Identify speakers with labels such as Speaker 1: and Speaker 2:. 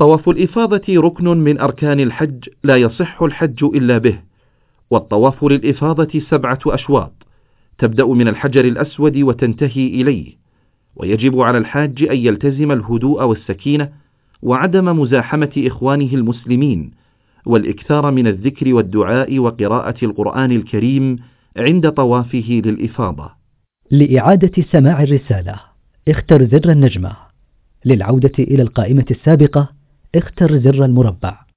Speaker 1: طواف الإفاضة ركن من أركان الحج لا يصح الحج إلا به. والطواف للإفاضة سبعة أشواط تبدأ من الحجر الأسود وتنتهي إليه. ويجب على الحاج أن يلتزم الهدوء والسكينة وعدم مزاحمة إخوانه المسلمين والإكثار من الذكر والدعاء وقراءة القرآن الكريم عند طوافه للإفاضة.
Speaker 2: لإعادة سماع الرسالة اختر زر النجمة. للعودة إلى القائمة السابقة اختر زر المربع.